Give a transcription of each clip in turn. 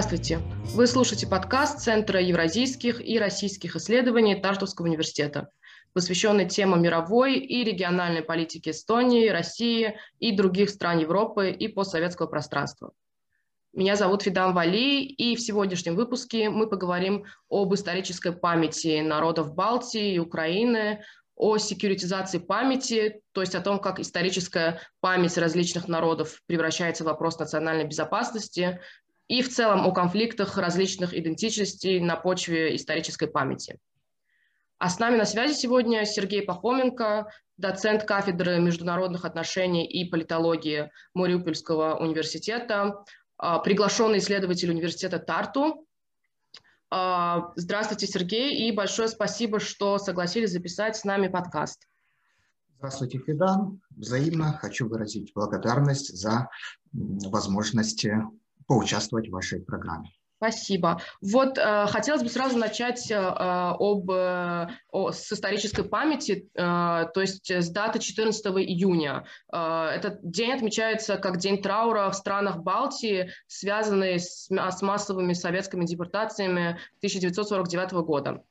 Здравствуйте! Вы слушаете подкаст Центра евразийских и российских исследований Тартовского университета, посвященный темам мировой и региональной политики Эстонии, России и других стран Европы и постсоветского пространства. Меня зовут Фидан Вали, и в сегодняшнем выпуске мы поговорим об исторической памяти народов Балтии и Украины, о секьюритизации памяти, то есть о том, как историческая память различных народов превращается в вопрос национальной безопасности, и в целом о конфликтах различных идентичностей на почве исторической памяти. А с нами на связи сегодня Сергей Пахоменко, доцент кафедры международных отношений и политологии Мариупольского университета, а, приглашенный исследователь университета Тарту. А, здравствуйте, Сергей, и большое спасибо, что согласились записать с нами подкаст. Здравствуйте, Фидан. Взаимно хочу выразить благодарность за возможность поучаствовать в вашей программе. Спасибо. Вот э, хотелось бы сразу начать э, об, э, о, с исторической памяти, э, то есть с даты 14 июня. Э, этот день отмечается как День траура в странах Балтии, связанный с, с массовыми советскими депортациями 1949 года.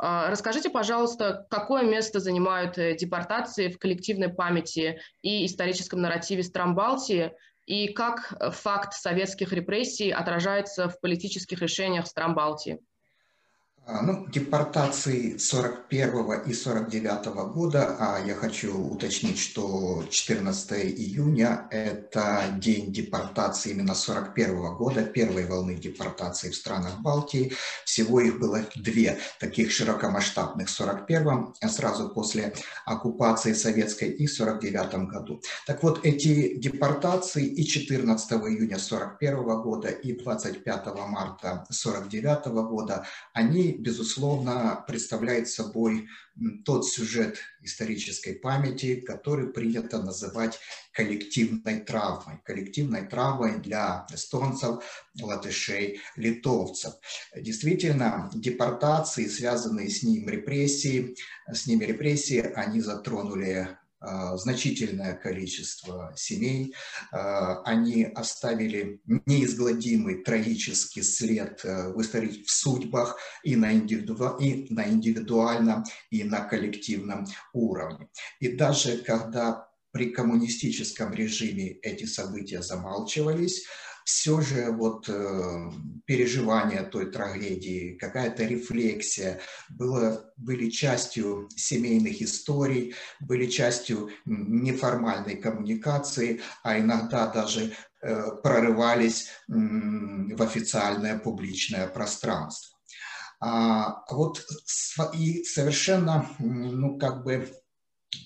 Э, расскажите, пожалуйста, какое место занимают э, депортации в коллективной памяти и историческом нарративе стран Балтии, и как э, факт советских репрессий отражается в политических решениях стран Балтии? А, ну, депортации 41 и 49 года, а я хочу уточнить, что 14 июня – это день депортации именно 41 года, первой волны депортации в странах Балтии. Всего их было две таких широкомасштабных в 41 а сразу после оккупации советской и в 49 году. Так вот, эти депортации и 14 июня 41 года, и 25 марта 49 года, они безусловно, представляет собой тот сюжет исторической памяти, который принято называть коллективной травмой. Коллективной травмой для эстонцев, латышей, литовцев. Действительно, депортации, связанные с ним репрессии, с ними репрессии, они затронули а, значительное количество семей. А, они оставили неизгладимый трагический след э, в, истории, в судьбах и на, индивиду, и на индивидуальном, и на коллективном уровне. И даже когда при коммунистическом режиме эти события замалчивались, все же вот э, переживание той трагедии, какая-то рефлексия было, были частью семейных историй, были частью неформальной коммуникации, а иногда даже э, прорывались э, в официальное публичное пространство. А, вот и совершенно, ну как бы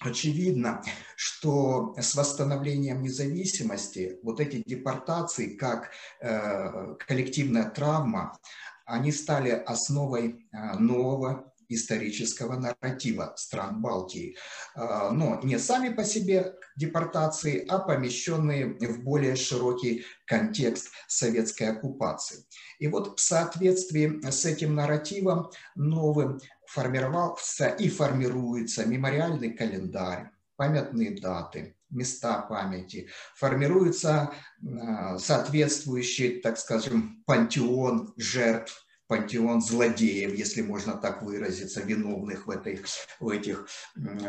очевидно, что с восстановлением независимости вот эти депортации как э, коллективная травма, они стали основой э, нового исторического нарратива стран Балтии. Э, но не сами по себе депортации, а помещенные в более широкий контекст советской оккупации. И вот в соответствии с этим нарративом новым формировался и формируется мемориальный календарь, памятные даты, места памяти, формируется а, соответствующий, так скажем, пантеон жертв, пантеон злодеев, если можно так выразиться, виновных в, этой, в этих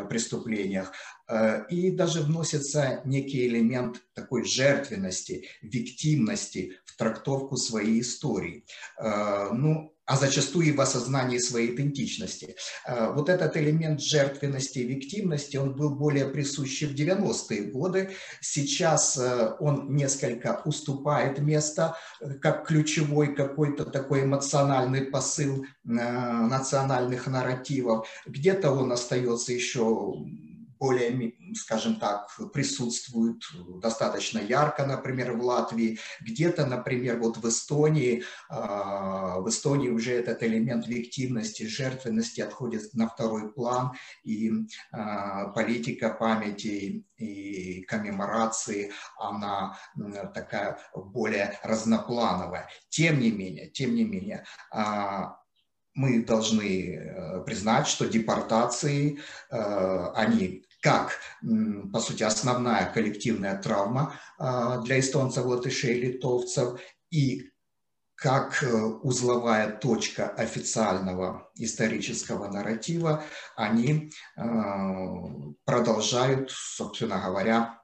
преступлениях. А, и даже вносится некий элемент такой жертвенности, виктимности в трактовку своей истории. А, ну, а зачастую и в осознании своей идентичности. Э, вот этот элемент жертвенности и виктимности, он был более присущий в 90-е годы. Сейчас э, он несколько уступает место э, как ключевой какой-то такой эмоциональный посыл национальных нарративов. Где-то он остается еще более, скажем так, присутствуют достаточно ярко, например, в Латвии. Где-то, например, вот в Эстонии, а, в Эстонии уже этот элемент виктивности, жертвенности отходит на второй план, и а, политика памяти и коммеморации, она такая более разноплановая. Тем не менее, тем не менее, а, мы должны э, признать, что депортации, э, они как, по сути, основная коллективная травма а, для эстонцев, латышей, литовцев, и как узловая точка официального исторического нарратива, они продолжают, собственно говоря,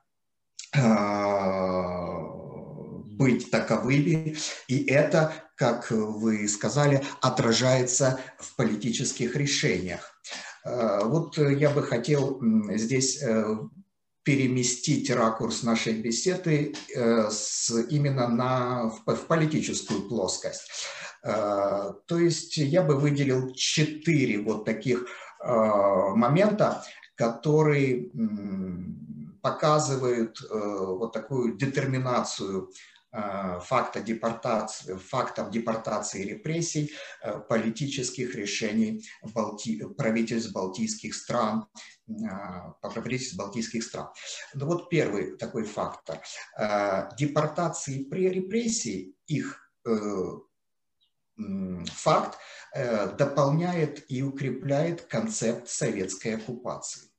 быть таковыми, и это, как вы сказали, отражается в политических решениях. Э, вот я бы хотел здесь э, переместить ракурс нашей беседы э, с, именно на, в, в политическую плоскость. То есть я бы выделил четыре вот таких момента, которые показывают вот такую детерминацию Э, факта депортации, фактов депортации и репрессий, э, политических решений Балти, правительств балтийских стран, э, правительств балтийских стран. Ну вот первый такой фактор. Депортации при репрессии, их факт дополняет и укрепляет концепт советской оккупации.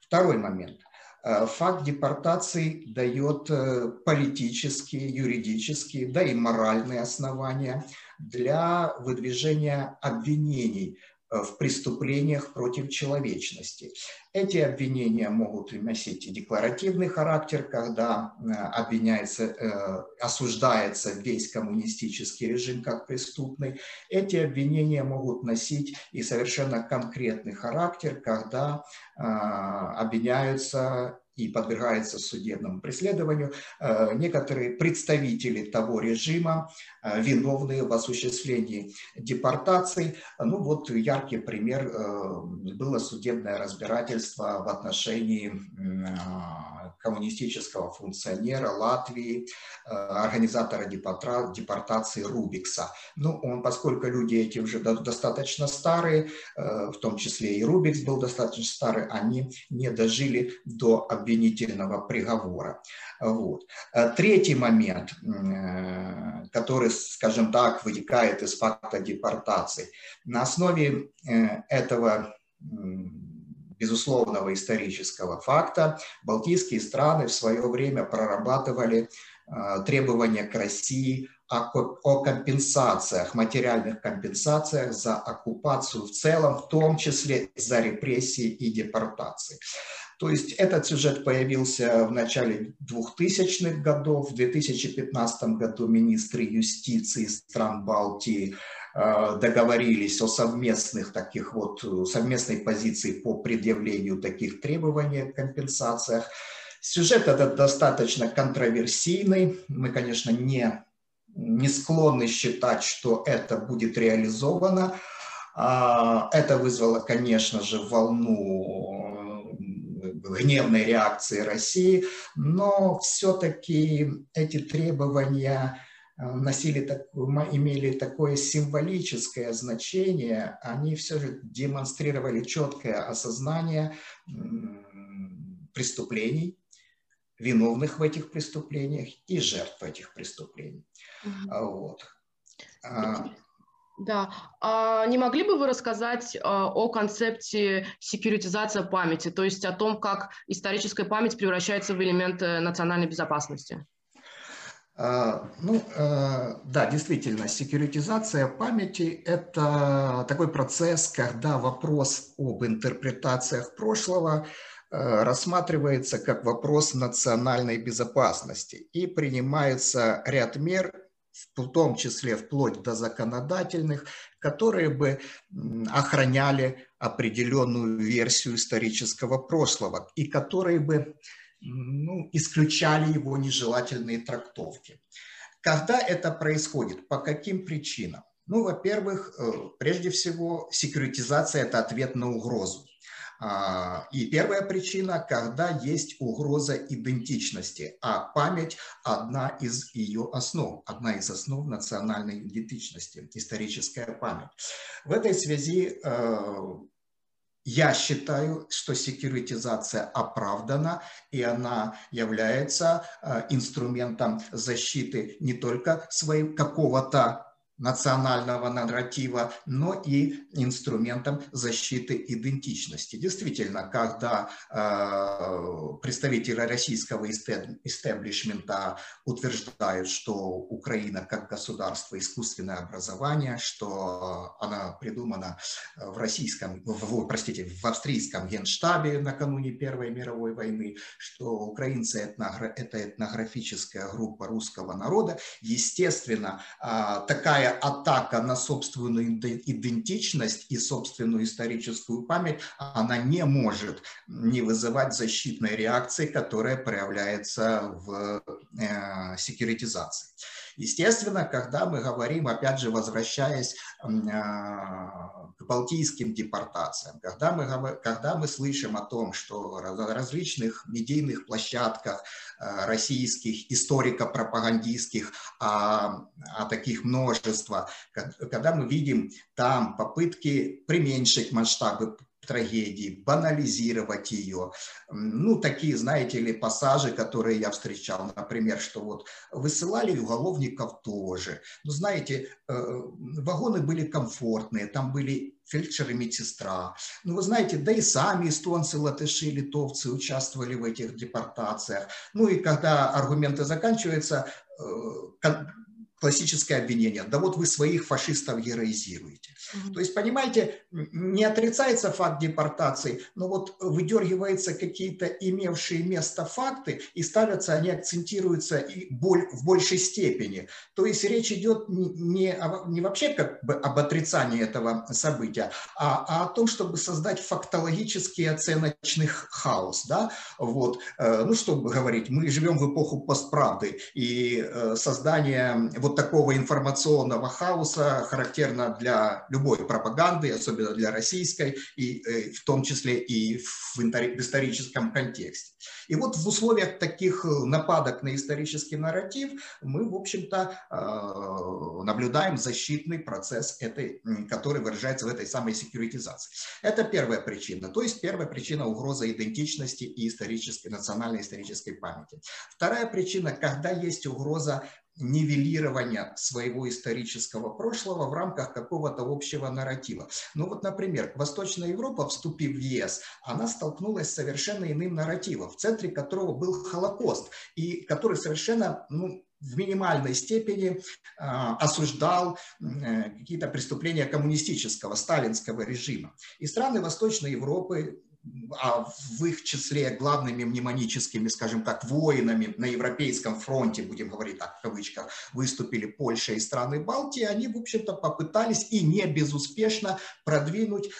Второй момент – Э, факт депортации дает э, политические, юридические, да и моральные основания для выдвижения обвинений. Э, в преступлениях против человечности. Эти обвинения могут носить декларативный характер, когда э, обвиняется, э, осуждается весь коммунистический режим как преступный. Эти обвинения могут носить и совершенно конкретный характер, когда обвиняются и подвергается судебному преследованию э, некоторые представители того режима, э, виновные в осуществлении депортаций. Ну вот яркий пример э, было судебное разбирательство в отношении коммунистического функционера Латвии, организатора депортации Рубикса. Ну, он, поскольку люди эти уже достаточно старые, в том числе и Рубикс был достаточно старый, они не дожили до обвинительного приговора. Вот. Э, третий момент, э, который, скажем так, вытекает из факта депортации. На основе э, этого безусловного исторического факта балтийские страны в свое время прорабатывали требования к России о, компенсациях, материальных компенсациях за оккупацию в целом, в том числе за репрессии и депортации. То есть этот сюжет появился в начале 2000-х годов. В 2015 году министры юстиции стран Балтии э, договорились о совместных таких вот, совместной позиции по предъявлению таких требований о компенсациях. Сюжет этот достаточно контроверсийный. Мы, конечно, не, не склонны считать, что это будет реализовано. А, это вызвало, конечно же, волну гневной реакции России, но все-таки эти требования э, носили такое, имели такое символическое значение, они все же демонстрировали четкое осознание преступлений, виновных в этих преступлениях и жертв этих преступлений. Mm-hmm. Вот. А, да. А не могли бы вы рассказать а, о концепте секьюритизация памяти, то есть о том, как историческая память превращается в элемент национальной безопасности? Ну, а, да, действительно, секьюритизация памяти – это такой процесс, когда вопрос об интерпретациях прошлого рассматривается как вопрос национальной безопасности и принимается ряд мер в том числе вплоть до законодательных, которые бы охраняли определенную версию исторического прошлого и которые бы ну, исключали его нежелательные трактовки. Когда это происходит? По каким причинам? Ну, во-первых, э, прежде всего, секьюритизация – это ответ на угрозу. А, и первая причина, когда есть угроза идентичности, а память – одна из ее основ, одна из основ национальной идентичности, историческая память. В этой связи э, я считаю, что секьюритизация оправдана, и она является э, инструментом защиты не только своего какого-то национального нарратива, но и инструментом защиты идентичности. Действительно, когда э, представители российского истеблишмента утверждают, что Украина как государство искусственное образование, что она придумана в российском, в, простите, в австрийском генштабе накануне Первой мировой войны, что украинцы этногра, это этнографическая группа русского народа, естественно, э, такая такая атака на собственную идентичность и собственную историческую память, она не может не вызывать защитной реакции, которая проявляется в э, секьюритизации. Естественно, когда мы говорим, опять же, возвращаясь а, к балтийским депортациям, когда мы, когда мы слышим о том, что на различных медийных площадках а, российских, историко-пропагандистских, а, а таких множество, когда мы видим там попытки применьшить масштабы трагедии, банализировать ее. Ну, такие, знаете ли, пассажи, которые я встречал, например, что вот высылали уголовников тоже. Ну, знаете, э, вагоны были комфортные, там были фельдшеры, медсестра. Ну, вы знаете, да и сами эстонцы, латыши, литовцы участвовали в этих депортациях. Ну, и когда аргументы заканчиваются, э, классическое обвинение. Да вот вы своих фашистов героизируете. Mm-hmm. То есть, понимаете, не отрицается факт депортации, но вот выдергиваются какие-то имевшие место факты и ставятся, они акцентируются и боль, в большей степени. То есть речь идет не, о, не вообще как бы об отрицании этого события, а, а о том, чтобы создать фактологический оценочный хаос. Да? Вот. Э, ну, что говорить, мы живем в эпоху постправды, и э, создание вот такого информационного хаоса характерно для любой пропаганды, особенно для российской, и э, в том числе и в историческом контексте. И вот в условиях таких э, нападок на исторический нарратив мы, в общем-то, э, наблюдаем защитный процесс, этой, который выражается в этой самой секьюритизации. Это первая причина. То есть первая причина угроза идентичности и исторической, национальной исторической памяти. Вторая причина, когда есть угроза нивелирования своего исторического прошлого в рамках какого-то общего нарратива. Ну вот, например, Восточная Европа, вступив в ЕС, она столкнулась с совершенно иным нарративом, в центре которого был Холокост, и который совершенно ну, в минимальной степени э, осуждал э, какие-то преступления коммунистического, сталинского режима. И страны Восточной Европы, а в их числе главными мнемоническими, скажем так, воинами на Европейском фронте, будем говорить так в кавычках, выступили Польша и страны Балтии, они, в общем-то, попытались и не безуспешно продвинуть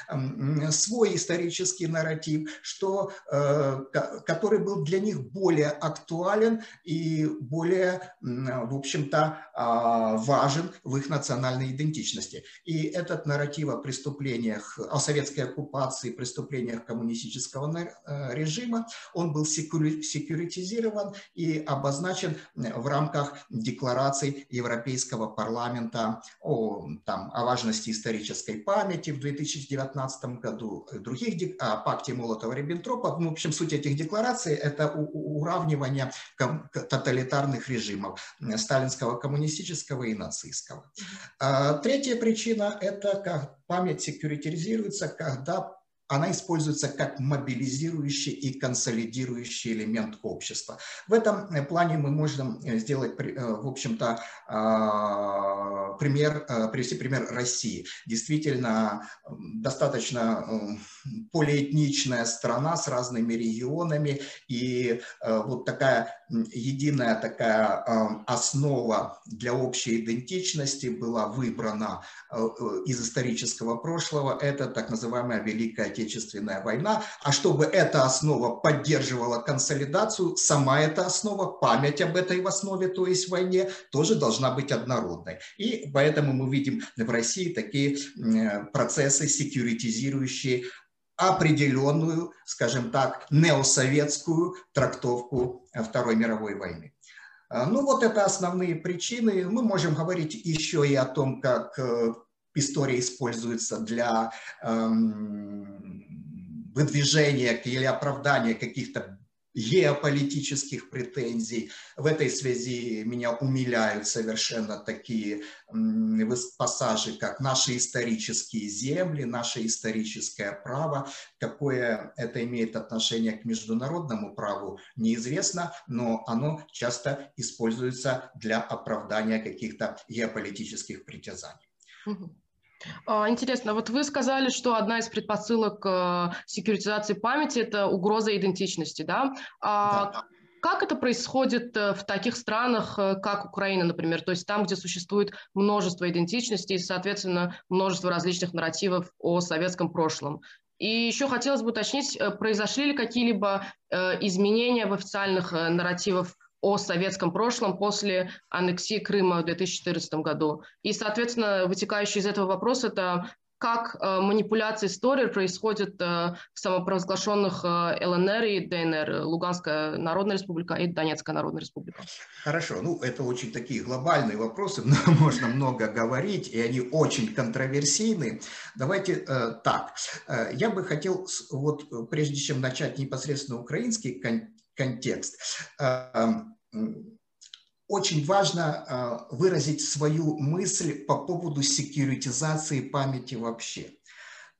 свой исторический нарратив, что, э, который был для них более актуален и более, в общем-то, а, важен в их национальной идентичности. И этот нарратив о преступлениях, о советской оккупации, преступлениях коммунистов, коммунистического э, режима. Он был секьюритизирован и обозначен в рамках деклараций Европейского парламента о, там, о важности исторической памяти в 2019 году, других о пакте Молотова-Риббентропа. Ну, в общем, суть этих деклараций – это уравнивание тоталитарных режимов – сталинского, коммунистического и нацистского. А, третья причина – это как память секьюритизируется, когда она используется как мобилизирующий и консолидирующий элемент общества. В этом э, плане мы можем э, сделать, э, в общем-то, а, пример, привести пример России. Действительно, достаточно полиэтничная страна с разными регионами, и вот такая единая такая основа для общей идентичности была выбрана из исторического прошлого, это так называемая Великая Отечественная война, а чтобы эта основа поддерживала консолидацию, сама эта основа, память об этой в основе, то есть войне, тоже должна быть однородной. И поэтому мы видим в России такие процессы секьюритизирующие определенную, скажем так, неосоветскую трактовку Второй мировой войны. А, ну вот это основные причины. Мы можем говорить еще и о том, как э, история используется для эм, выдвижения или оправдания каких-то геополитических претензий. В этой связи меня умиляют совершенно такие пассажи, как наши исторические земли, наше историческое право. Какое это имеет отношение к международному праву, неизвестно, но оно часто используется для оправдания каких-то геополитических притязаний. А, интересно, вот вы сказали, что одна из предпосылок э, секьюритизации памяти – это угроза идентичности, да? А да. Как это происходит э, в таких странах, э, как Украина, например, то есть там, где существует множество идентичностей и, соответственно, множество различных нарративов о советском прошлом? И еще хотелось бы уточнить, произошли ли какие-либо изменения в официальных нарративах о советском прошлом после аннексии Крыма в 2014 году. И, соответственно, вытекающий из этого вопрос – это как э, манипуляция историей происходит э, в самопровозглашенных э, ЛНР и ДНР, Луганская Народная Республика и Донецкая Народная Республика. Хорошо, ну это очень такие глобальные вопросы, можно много говорить, и они очень контроверсийны. Давайте э, так, э, я бы хотел, вот прежде чем начать непосредственно украинский кон контекст, э, очень важно а, выразить свою мысль по поводу секьюритизации памяти вообще.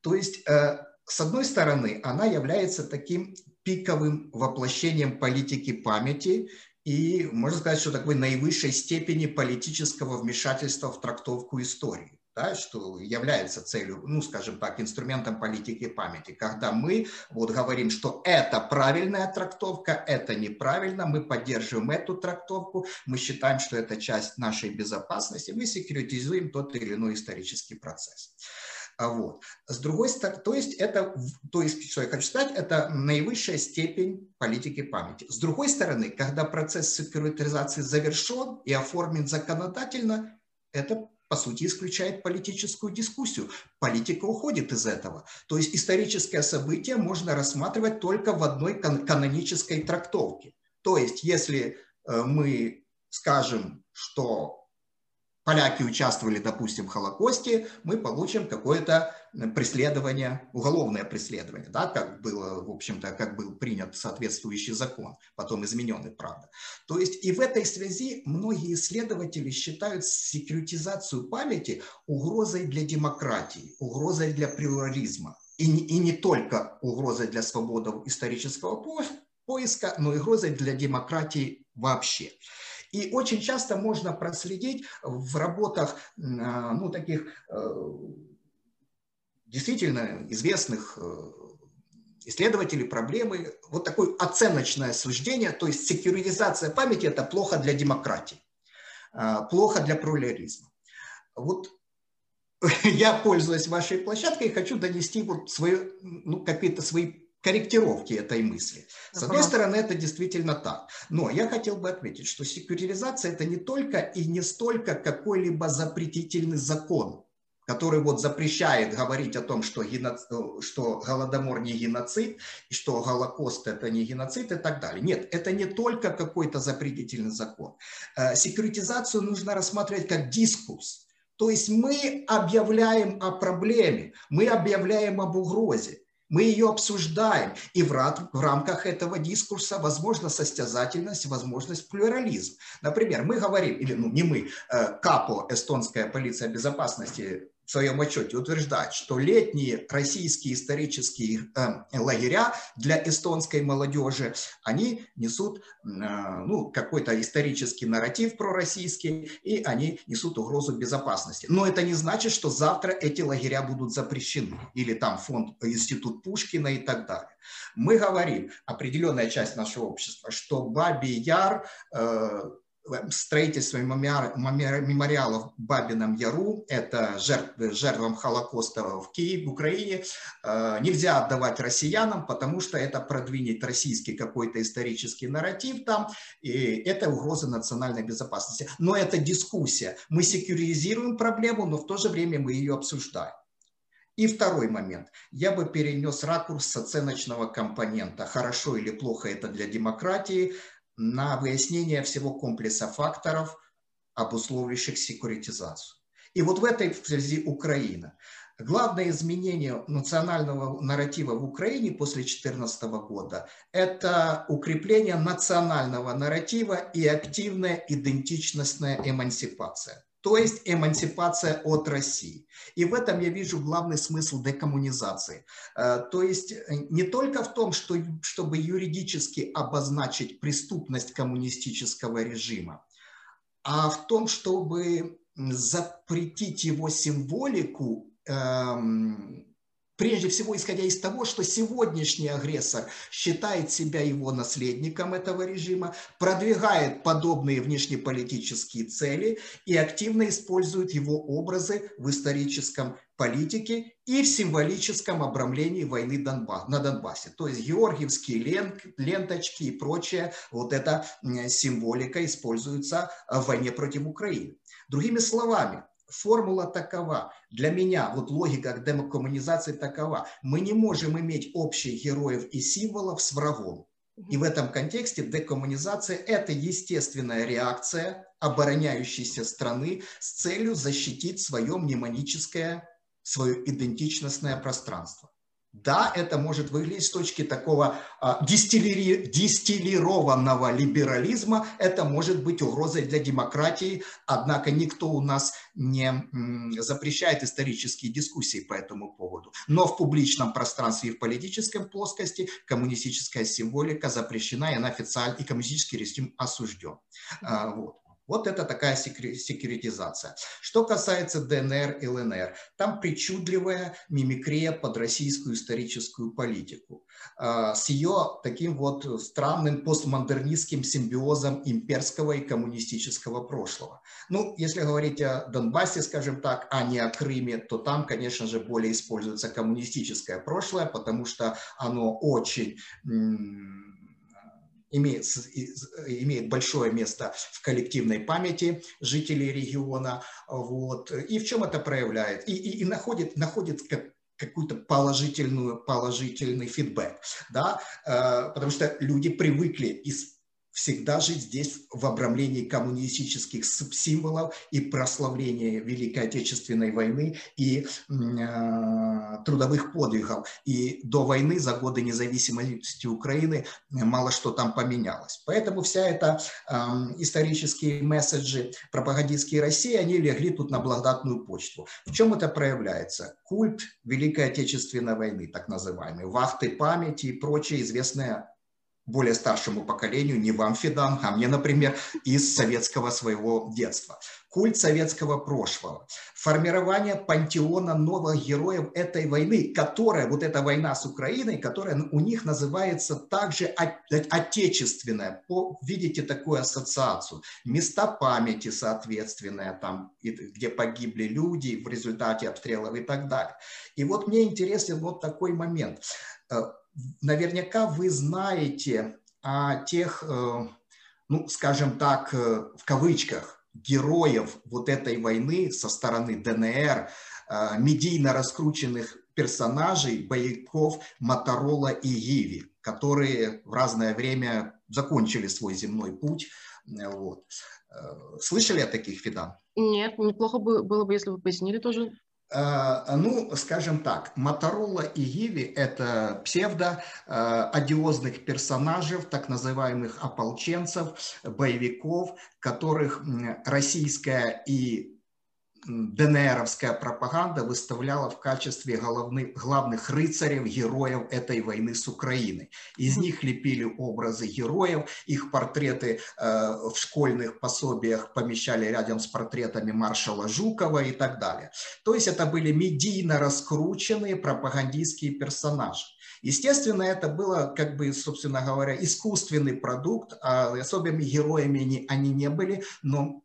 То есть, э, с одной стороны, она является таким пиковым воплощением политики памяти и, можно сказать, что такой наивысшей степени политического вмешательства в трактовку истории да, что является целью, ну, скажем так, инструментом политики памяти, когда мы вот говорим, что это правильная трактовка, это неправильно, мы поддерживаем эту трактовку, мы считаем, что это часть нашей безопасности, мы секьюритизуем тот или иной исторический процесс. А вот. С другой стороны, то есть это, то есть, что я хочу сказать, это наивысшая степень политики памяти. С другой стороны, когда процесс секьюритизации завершен и оформлен законодательно, это по сути, исключает политическую дискуссию. Политика уходит из этого. То есть историческое событие можно рассматривать только в одной кан- канонической трактовке. То есть если э, мы скажем, что поляки участвовали, допустим, в Холокосте, мы получим какое-то преследование, уголовное преследование, да, как было, в общем-то, как был принят соответствующий закон, потом измененный, правда. То есть и в этой связи многие исследователи считают секретизацию памяти угрозой для демократии, угрозой для плюрализма. И не, и не только угрозой для свободы исторического поиска, но и угрозой для демократии вообще. И очень часто можно проследить в работах, а, ну, таких э, действительно известных э, исследователей проблемы, вот такое оценочное суждение, то есть секьюризация памяти – это плохо для демократии, а, плохо для плюрализма. Вот я, пользуясь вашей площадкой, хочу донести вот свои, ну, какие-то свои корректировки этой мысли. С одной ага. стороны, это действительно так. Но я хотел бы отметить, что секуризация это не только и не столько какой-либо запретительный закон, который вот запрещает говорить о том, что, геноц... что Голодомор не геноцид, и что Голокост это не геноцид и так далее. Нет, это не только какой-то запретительный закон. Э, секуритизацию нужно рассматривать как дискурс. То есть мы объявляем о проблеме, мы объявляем об угрозе мы ее обсуждаем, и в, в рамках этого дискурса возможна состязательность, возможность плюрализм. Например, мы говорим, или ну не мы, э, КАПО, Эстонская полиция безопасности, в своем отчете утверждает, что летние российские исторические э, лагеря для эстонской молодежи, они несут э, ну, какой-то исторический нарратив пророссийский, и они несут угрозу безопасности. Но это не значит, что завтра эти лагеря будут запрещены, или там фонд, институт Пушкина и так далее. Мы говорим, определенная часть нашего общества, что Бабий Яр э, строительство мемориалов в Бабином Яру, это жертвы, жертвам Холокоста в Киеве, в Украине, э, нельзя отдавать россиянам, потому что это продвинет российский какой-то исторический нарратив там, и это угроза национальной безопасности. Но это дискуссия. Мы секюризируем проблему, но в то же время мы ее обсуждаем. И второй момент. Я бы перенес ракурс с оценочного компонента. Хорошо или плохо это для демократии на выяснение всего комплекса факторов, обусловливающих секуритизацию. И вот в этой связи Украина. Главное изменение национального нарратива в Украине после 2014 года – это укрепление национального нарратива и активная идентичностная эмансипация то есть эмансипация от России. И в этом я вижу главный смысл декоммунизации. Э, то есть э, не только в том, что, чтобы юридически обозначить преступность коммунистического режима, а в том, чтобы запретить его символику эм, Прежде всего, исходя из того, что сегодняшний агрессор считает себя его наследником этого режима, продвигает подобные внешнеполитические цели и активно использует его образы в историческом политике и в символическом обрамлении войны на Донбассе. То есть георгиевские лент, ленточки и прочее, вот эта символика используется в войне против Украины. Другими словами, формула такова. Для меня вот логика демокоммунизации такова. Мы не можем иметь общих героев и символов с врагом. И в этом контексте декоммунизация – это естественная реакция обороняющейся страны с целью защитить свое мнемоническое, свое идентичностное пространство. Да, это может выглядеть с точки такого а, дистилли... дистиллированного либерализма, это может быть угрозой для демократии, однако никто у нас не м, запрещает исторические дискуссии по этому поводу. Но в публичном пространстве и в политическом плоскости коммунистическая символика запрещена, и она официально, и коммунистический режим осужден. А, вот. Вот это такая секретизация. Что касается ДНР и ЛНР, там причудливая мимикрия под российскую историческую политику а, с ее таким вот странным постмодернистским симбиозом имперского и коммунистического прошлого. Ну, если говорить о Донбассе, скажем так, а не о Крыме, то там, конечно же, более используется коммунистическое прошлое, потому что оно очень имеет, имеет большое место в коллективной памяти жителей региона. Вот. И в чем это проявляет? И, и, и находит, находит как, какую-то положительную, положительный фидбэк, да, э, потому что люди привыкли из всегда жить здесь в обрамлении коммунистических символов и прославления Великой Отечественной войны и э, трудовых подвигов. И до войны, за годы независимости Украины, мало что там поменялось. Поэтому вся эта э, исторические месседжи пропагандистские России, они легли тут на благодатную почту. В чем это проявляется? Культ Великой Отечественной войны, так называемый, вахты памяти и прочее известное более старшему поколению, не вам, Федан, а мне, например, из советского своего детства. Культ советского прошлого, формирование пантеона новых героев этой войны, которая, вот эта война с Украиной, которая у них называется также отечественная. По, видите такую ассоциацию. Места памяти соответственные, там, где погибли люди в результате обстрелов и так далее. И вот мне интересен вот такой момент э, наверняка вы знаете о тех, э, ну, скажем так, э, в кавычках, героев вот этой войны со стороны ДНР, э, медийно раскрученных персонажей, боевиков Моторола и Иви, которые в разное время закончили свой земной путь. Вот. Слышали о таких, Фидан? Нет, неплохо было бы, если вы пояснили тоже. Э, ну, скажем так, Моторола и Гиви – это псевдо э, персонажей, так называемых ополченцев, боевиков, которых российская и ДНРовская пропаганда выставляла в качестве головных, главных рыцарев, героев этой войны с Украиной. Из них лепили образы героев, их портреты э, в школьных пособиях помещали рядом с портретами маршала Жукова и так далее. То есть это были медийно раскрученные пропагандистские персонажи. Естественно, это было, как бы, собственно говоря, искусственный продукт, а особыми героями они, они не были, но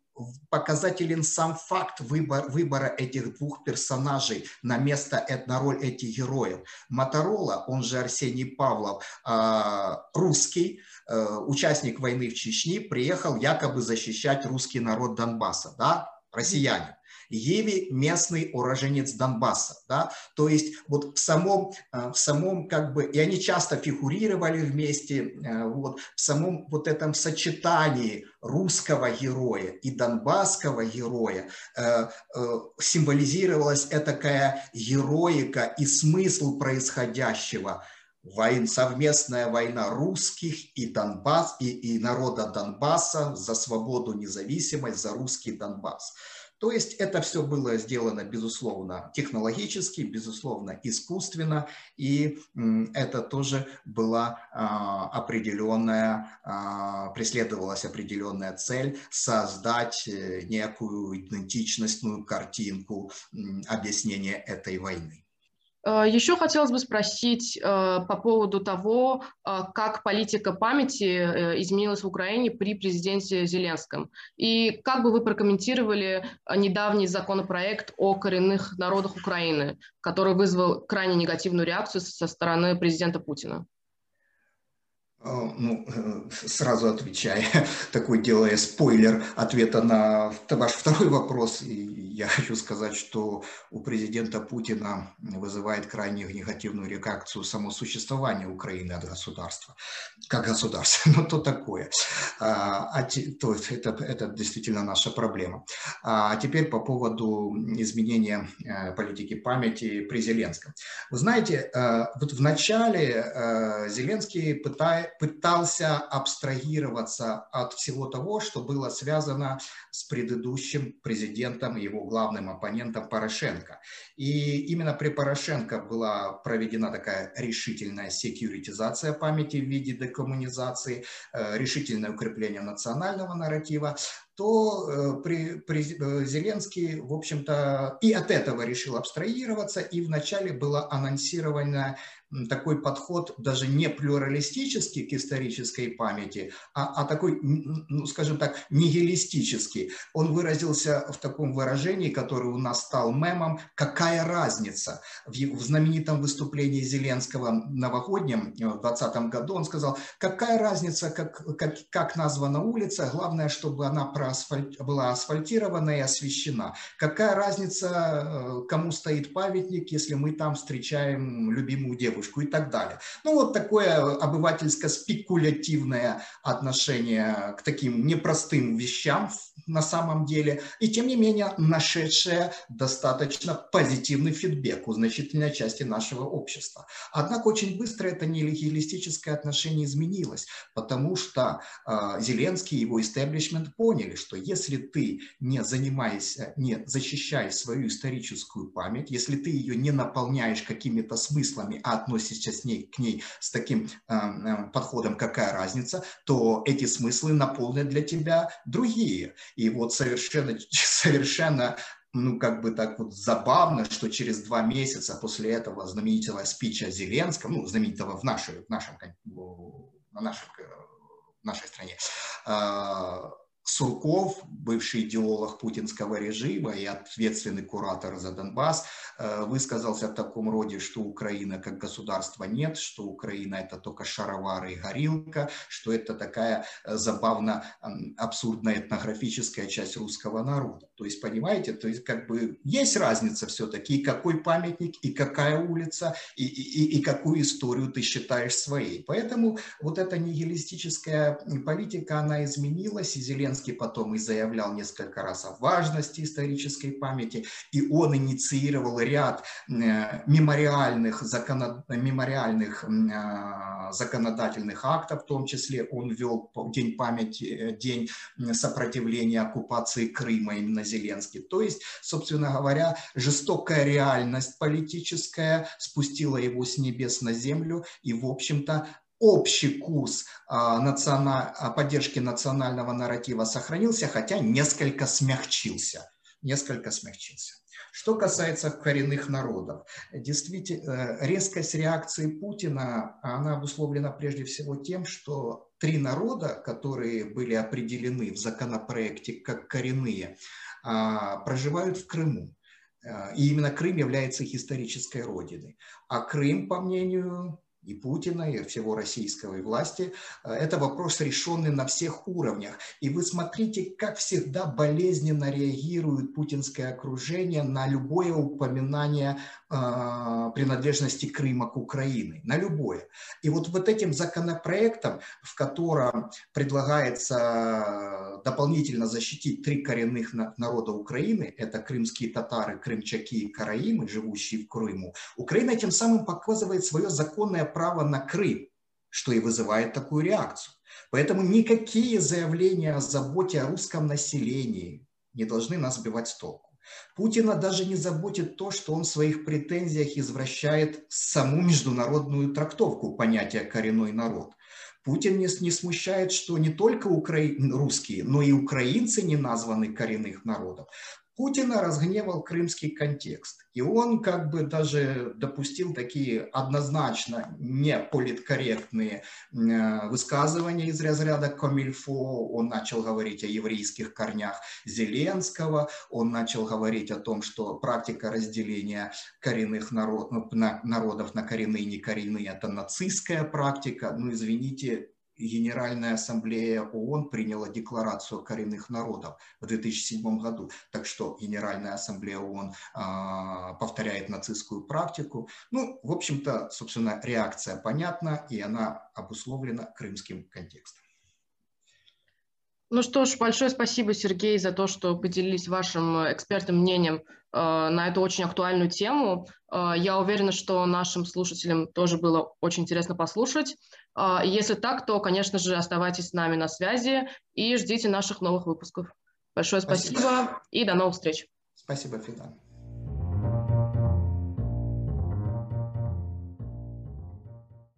показателен сам факт выбор, выбора этих двух персонажей на место, на роль этих героев. Моторола, он же Арсений Павлов, а, русский, э, участник войны в Чечне, приехал якобы защищать русский народ Донбасса, да, россияне. Еви – местный уроженец Донбасса, да, то есть вот в самом, в самом как бы, и они часто фигурировали вместе, вот, в самом вот этом сочетании русского героя и донбасского героя символизировалась такая героика и смысл происходящего – войн, совместная война русских и, Донбасс, и, и народа Донбасса за свободу, независимость, за русский Донбасс. То есть это все было сделано, безусловно, технологически, безусловно, искусственно, и это тоже была а, определенная, а, преследовалась определенная цель создать э, некую идентичностную картинку объяснения этой войны. Э, Еще хотелось бы спросить э, по поводу того, э, как политика памяти изменилась в Украине при президенте Зеленском. И как бы вы прокомментировали недавний законопроект о коренных народах Украины, который вызвал крайне негативную реакцию со стороны президента Путина? Ну, сразу отвечая, такой делая спойлер ответа на ваш второй вопрос, я хочу сказать, что у президента Путина вызывает крайне негативную реакцию само существование Украины от государства, как государства, но то такое. А, а то это, это действительно наша проблема. А теперь по поводу изменения э, политики памяти при Зеленском. Вы знаете, э, вот в начале э, Зеленский пытается пытался абстрагироваться от всего того, что было связано с предыдущим президентом, его главным оппонентом Порошенко. И именно при Порошенко была проведена такая решительная секьюритизация памяти в виде декоммунизации, э, решительное укрепление национального нарратива, то э, при, при, э, Зеленский, в общем-то, и от этого решил абстрагироваться, и вначале было анонсировано такой подход даже не плюралистический к исторической памяти, а, а такой, ну, скажем так, нигилистический. Он выразился в таком выражении, которое у нас стал мемом, какая разница. В, в знаменитом выступлении Зеленского новогоднем э, в 2020 году он сказал, какая разница, как, как, как названа улица, главное, чтобы она проасфальт, была асфальтирована и освещена. Какая разница, э, кому стоит памятник, если мы там встречаем любимую девушку и так далее. Ну вот такое обывательско-спекулятивное отношение к таким непростым вещам на самом деле, и тем не менее нашедшее достаточно позитивный фидбэк у значительной части нашего общества. Однако очень быстро это нелегилистическое отношение изменилось, потому что э, Зеленский и его истеблишмент поняли, что если ты не занимаешься, не защищаешь свою историческую память, если ты ее не наполняешь какими-то смыслами, а относишься с ней, к ней с таким э, э, подходом, какая разница, то эти смыслы наполнят для тебя другие. И вот совершенно, совершенно ну, как бы так вот забавно, что через два месяца после этого знаменитого спича Зеленского, ну, знаменитого в, нашей, в, нашем, на нашем, в нашей стране, а, Сурков, бывший идеолог путинского режима и ответственный куратор за Донбасс, э, высказался в таком роде, что Украина как государства нет, что Украина это только шаровары и горилка, что это такая э, забавно абсурдная этнографическая часть русского народа. То есть, понимаете, то есть как бы есть разница все-таки, какой памятник, и какая улица, и, и, и какую историю ты считаешь своей. Поэтому вот эта нигилистическая политика, она изменилась, и Зеленский потом и заявлял несколько раз о важности исторической памяти, и он инициировал ряд э, мемориальных, законод... мемориальных э, законодательных актов, в том числе он ввел День памяти, э, День сопротивления оккупации Крыма именно Зеленский. То есть, собственно говоря, жестокая реальность политическая спустила его с небес на землю, и, в общем-то, общий курс а. А, поддержки национального нарратива сохранился, хотя несколько смягчился. Несколько смягчился. Что касается коренных народов, действительно, э, резкость реакции Путина, она обусловлена прежде всего тем, что три народа, которые были определены в законопроекте как коренные, проживают в Крыму. Э, и именно Крым является их исторической родиной. А Крым, по мнению и Путина, и всего российского и власти. Э, это вопрос, решенный на всех уровнях. И вы смотрите, как всегда болезненно реагирует путинское окружение на любое упоминание принадлежности Крыма к Украине, на любое. И вот вот этим законопроектом, в котором предлагается дополнительно защитить три коренных народа Украины, это крымские татары, крымчаки и караимы, живущие в Крыму, Украина тем самым показывает свое законное право на Крым, что и вызывает такую реакцию. Поэтому никакие заявления о заботе о русском населении не должны нас сбивать с толку. Путина даже не заботит то, что он в своих претензиях извращает саму международную трактовку понятия «коренной народ». Путин не, не смущает, что не только укра... русские, но и украинцы не названы коренных народов. Путина разгневал крымский контекст. И он как бы даже допустил такие однозначно не политкорректные э, высказывания из разряда Комильфо. Он начал говорить о еврейских корнях Зеленского. Он начал говорить о том, что практика разделения коренных народ, на, народов на коренные и некоренные – это нацистская практика. Ну, извините, Генеральная ассамблея ООН приняла декларацию коренных народов в 2007 году. Так что Генеральная ассамблея ООН а, повторяет нацистскую практику. Ну, в общем-то, собственно, реакция понятна, и она обусловлена крымским контекстом. Ну что ж, большое спасибо, Сергей, за то, что поделились вашим экспертным мнением э, на эту очень актуальную тему. Э, я уверена, что нашим слушателям тоже было очень интересно послушать. Э, если так, то, конечно же, оставайтесь с нами на связи и ждите наших новых выпусков. Большое спасибо, спасибо. и до новых встреч. Спасибо, Фидан.